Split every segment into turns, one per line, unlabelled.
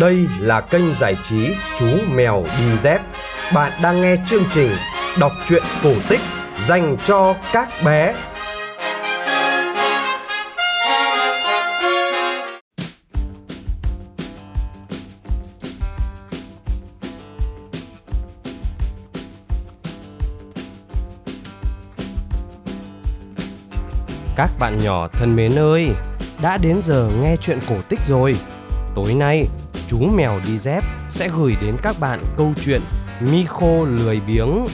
Đây là kênh giải trí Chú Mèo Đi Dép. Bạn đang nghe chương trình đọc truyện cổ tích dành cho các bé.
Các bạn nhỏ thân mến ơi, đã đến giờ nghe chuyện cổ tích rồi. Tối nay, chú mèo đi dép sẽ gửi đến các bạn câu chuyện Micho lười biếng.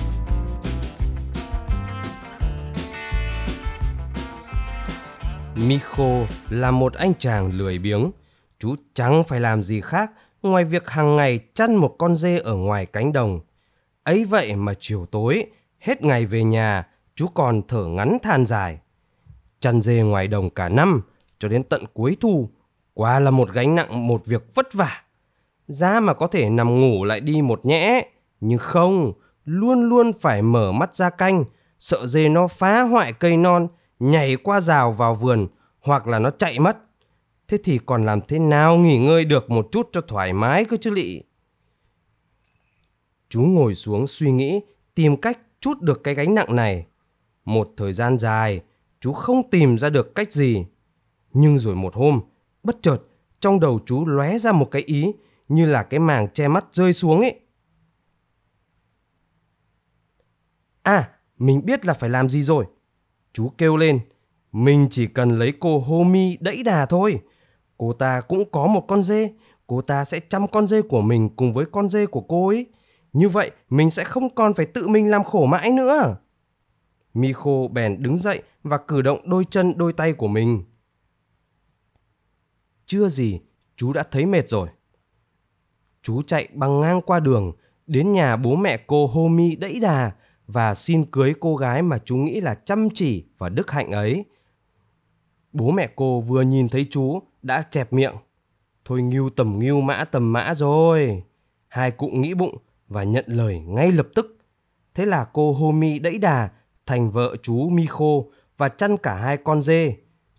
Micho là một anh chàng lười biếng. Chú chẳng phải làm gì khác ngoài việc hàng ngày chăn một con dê ở ngoài cánh đồng. Ấy vậy mà chiều tối, hết ngày về nhà, chú còn thở ngắn than dài. Chăn dê ngoài đồng cả năm, cho đến tận cuối thu, quả là một gánh nặng một việc vất vả. Giá mà có thể nằm ngủ lại đi một nhẽ, nhưng không, luôn luôn phải mở mắt ra canh, sợ dê nó phá hoại cây non, nhảy qua rào vào vườn, hoặc là nó chạy mất. Thế thì còn làm thế nào nghỉ ngơi được một chút cho thoải mái cơ chứ lị? Chú ngồi xuống suy nghĩ, tìm cách chút được cái gánh nặng này. Một thời gian dài, chú không tìm ra được cách gì. Nhưng rồi một hôm, bất chợt, trong đầu chú lóe ra một cái ý như là cái màng che mắt rơi xuống ấy. À, mình biết là phải làm gì rồi. Chú kêu lên, mình chỉ cần lấy cô Homi đẫy đà thôi. Cô ta cũng có một con dê, cô ta sẽ chăm con dê của mình cùng với con dê của cô ấy. Như vậy, mình sẽ không còn phải tự mình làm khổ mãi nữa. Micho bèn đứng dậy và cử động đôi chân đôi tay của mình. Chưa gì, chú đã thấy mệt rồi. Chú chạy băng ngang qua đường, đến nhà bố mẹ cô Homi đẫy đà và xin cưới cô gái mà chú nghĩ là chăm chỉ và đức hạnh ấy. Bố mẹ cô vừa nhìn thấy chú đã chẹp miệng. Thôi nghiêu tầm nghiêu mã tầm mã rồi. Hai cụ nghĩ bụng và nhận lời ngay lập tức. Thế là cô Homi đẫy đà thành vợ chú Micho và chăn cả hai con dê.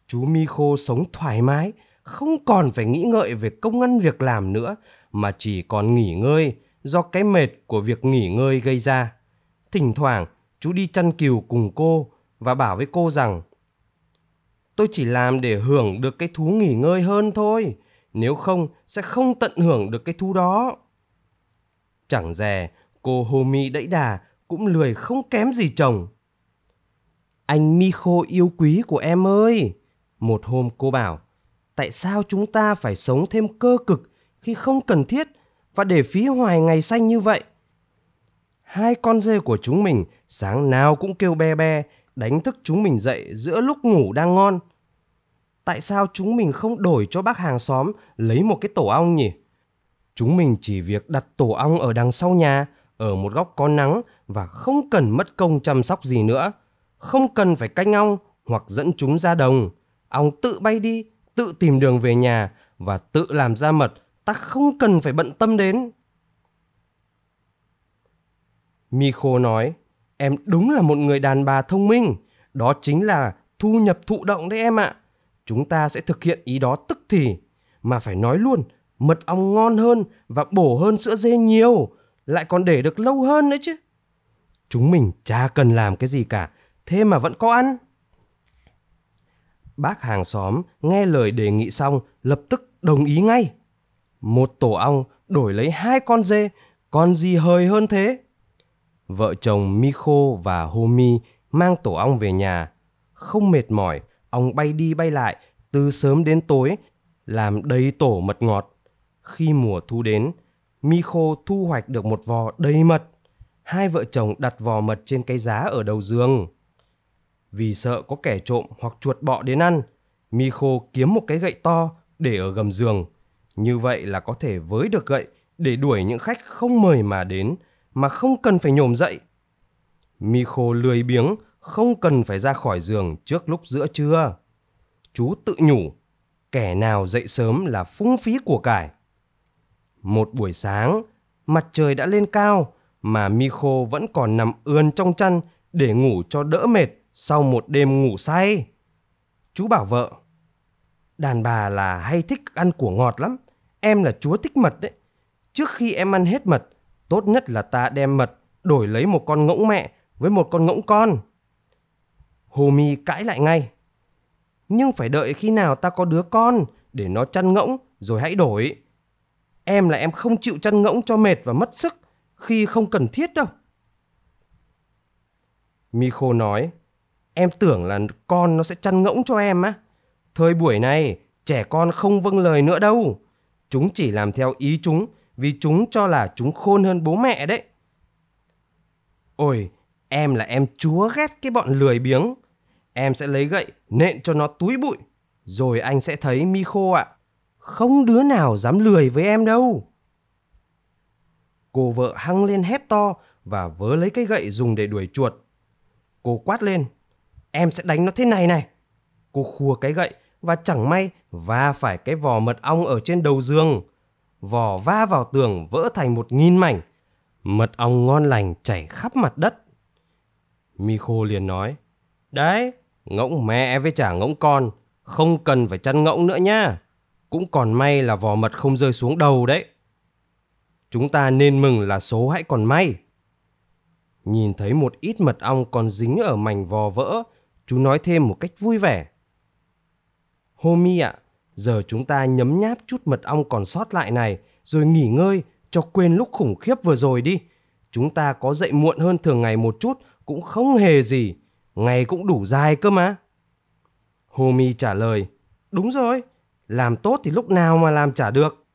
Chú Micho sống thoải mái, không còn phải nghĩ ngợi về công ăn việc làm nữa mà chỉ còn nghỉ ngơi do cái mệt của việc nghỉ ngơi gây ra. Thỉnh thoảng chú đi chăn cừu cùng cô và bảo với cô rằng tôi chỉ làm để hưởng được cái thú nghỉ ngơi hơn thôi, nếu không sẽ không tận hưởng được cái thú đó. Chẳng dè, cô Homi đẫy đà cũng lười không kém gì chồng. Anh Micho yêu quý của em ơi! Một hôm cô bảo, tại sao chúng ta phải sống thêm cơ cực khi không cần thiết và để phí hoài ngày xanh như vậy? Hai con dê của chúng mình sáng nào cũng kêu be be, đánh thức chúng mình dậy giữa lúc ngủ đang ngon. Tại sao chúng mình không đổi cho bác hàng xóm lấy một cái tổ ong nhỉ? Chúng mình chỉ việc đặt tổ ong ở đằng sau nhà, ở một góc có nắng và không cần mất công chăm sóc gì nữa. Không cần phải canh ong hoặc dẫn chúng ra đồng. Ong tự bay đi, tự tìm đường về nhà và tự làm ra mật, ta không cần phải bận tâm đến. Miko nói, em đúng là một người đàn bà thông minh. Đó chính là thu nhập thụ động đấy em ạ. Chúng ta sẽ thực hiện ý đó tức thì. Mà phải nói luôn, mật ong ngon hơn và bổ hơn sữa dê nhiều. Lại còn để được lâu hơn nữa chứ. Chúng mình chả cần làm cái gì cả. Thế mà vẫn có ăn. Bác hàng xóm nghe lời đề nghị xong lập tức đồng ý ngay. Một tổ ong đổi lấy hai con dê, còn gì hời hơn thế? Vợ chồng mikho và Homi mang tổ ong về nhà. Không mệt mỏi, ong bay đi bay lại từ sớm đến tối, làm đầy tổ mật ngọt. Khi mùa thu đến, mikho thu hoạch được một vò đầy mật. Hai vợ chồng đặt vò mật trên cái giá ở đầu giường. Vì sợ có kẻ trộm hoặc chuột bọ đến ăn, Micho kiếm một cái gậy to để ở gầm giường. Như vậy là có thể với được gậy để đuổi những khách không mời mà đến mà không cần phải nhổm dậy. Micho lười biếng, không cần phải ra khỏi giường trước lúc giữa trưa. Chú tự nhủ, kẻ nào dậy sớm là phung phí của cải. Một buổi sáng, mặt trời đã lên cao mà Micho vẫn còn nằm ươn trong chăn để ngủ cho đỡ mệt sau một đêm ngủ say. Chú bảo vợ, đàn bà là hay thích ăn của ngọt lắm. em là chúa thích mật đấy. Trước khi em ăn hết mật, tốt nhất là ta đem mật đổi lấy một con ngỗng mẹ với một con ngỗng con. Homi cãi lại ngay. Nhưng phải đợi khi nào ta có đứa con để nó chăn ngỗng rồi hãy đổi. Em là em không chịu chăn ngỗng cho mệt và mất sức khi không cần thiết đâu. Miko nói, em tưởng là con nó sẽ chăn ngỗng cho em á. Thời buổi này, trẻ con không vâng lời nữa đâu. Chúng chỉ làm theo ý chúng vì chúng cho là chúng khôn hơn bố mẹ đấy. Ôi, em là em chúa ghét cái bọn lười biếng. Em sẽ lấy gậy nện cho nó túi bụi. Rồi anh sẽ thấy mi khô ạ. Không đứa nào dám lười với em đâu. Cô vợ hăng lên hét to và vớ lấy cái gậy dùng để đuổi chuột. Cô quát lên. Em sẽ đánh nó thế này này. Cô khua cái gậy và chẳng may va phải cái vò mật ong ở trên đầu giường. Vò va vào tường vỡ thành một nghìn mảnh. Mật ong ngon lành chảy khắp mặt đất. Miko liền nói. Đấy, ngỗng mẹ với chả ngỗng con. Không cần phải chăn ngỗng nữa nha. Cũng còn may là vò mật không rơi xuống đầu đấy. Chúng ta nên mừng là số hãy còn may. Nhìn thấy một ít mật ong còn dính ở mảnh vò vỡ, chú nói thêm một cách vui vẻ. Homie ạ, giờ chúng ta nhấm nháp chút mật ong còn sót lại này, rồi nghỉ ngơi cho quên lúc khủng khiếp vừa rồi đi. Chúng ta có dậy muộn hơn thường ngày một chút cũng không hề gì, ngày cũng đủ dài cơ mà. Homie trả lời, đúng rồi, làm tốt thì lúc nào mà làm trả được.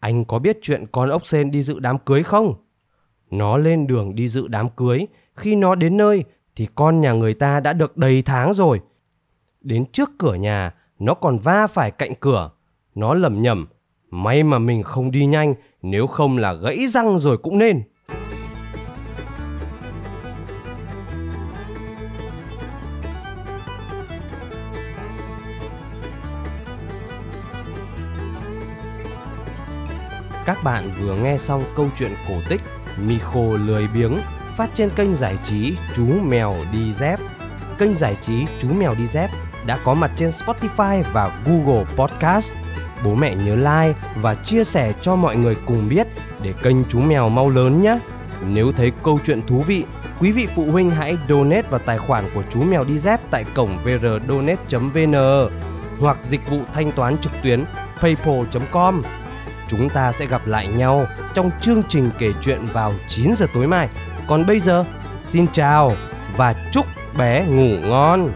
Anh có biết chuyện con ốc sen đi dự đám cưới không? Nó lên đường đi dự đám cưới, khi nó đến nơi thì con nhà người ta đã được đầy tháng rồi. Đến trước cửa nhà, nó còn va phải cạnh cửa. Nó lầm nhầm, may mà mình không đi nhanh, nếu không là gãy răng rồi cũng nên. Các bạn vừa nghe xong câu chuyện cổ tích Micho lười biếng phát trên kênh giải trí Chú Mèo Đi Dép. Kênh giải trí Chú Mèo Đi Dép đã có mặt trên Spotify và Google Podcast. Bố mẹ nhớ like và chia sẻ cho mọi người cùng biết để kênh Chú Mèo mau lớn nhé. Nếu thấy câu chuyện thú vị, quý vị phụ huynh hãy donate vào tài khoản của Chú Mèo Đi Dép tại cổng vrdonate.vn hoặc dịch vụ thanh toán trực tuyến paypal.com chúng ta sẽ gặp lại nhau trong chương trình kể chuyện vào 9 giờ tối mai. Còn bây giờ, xin chào và chúc bé ngủ ngon.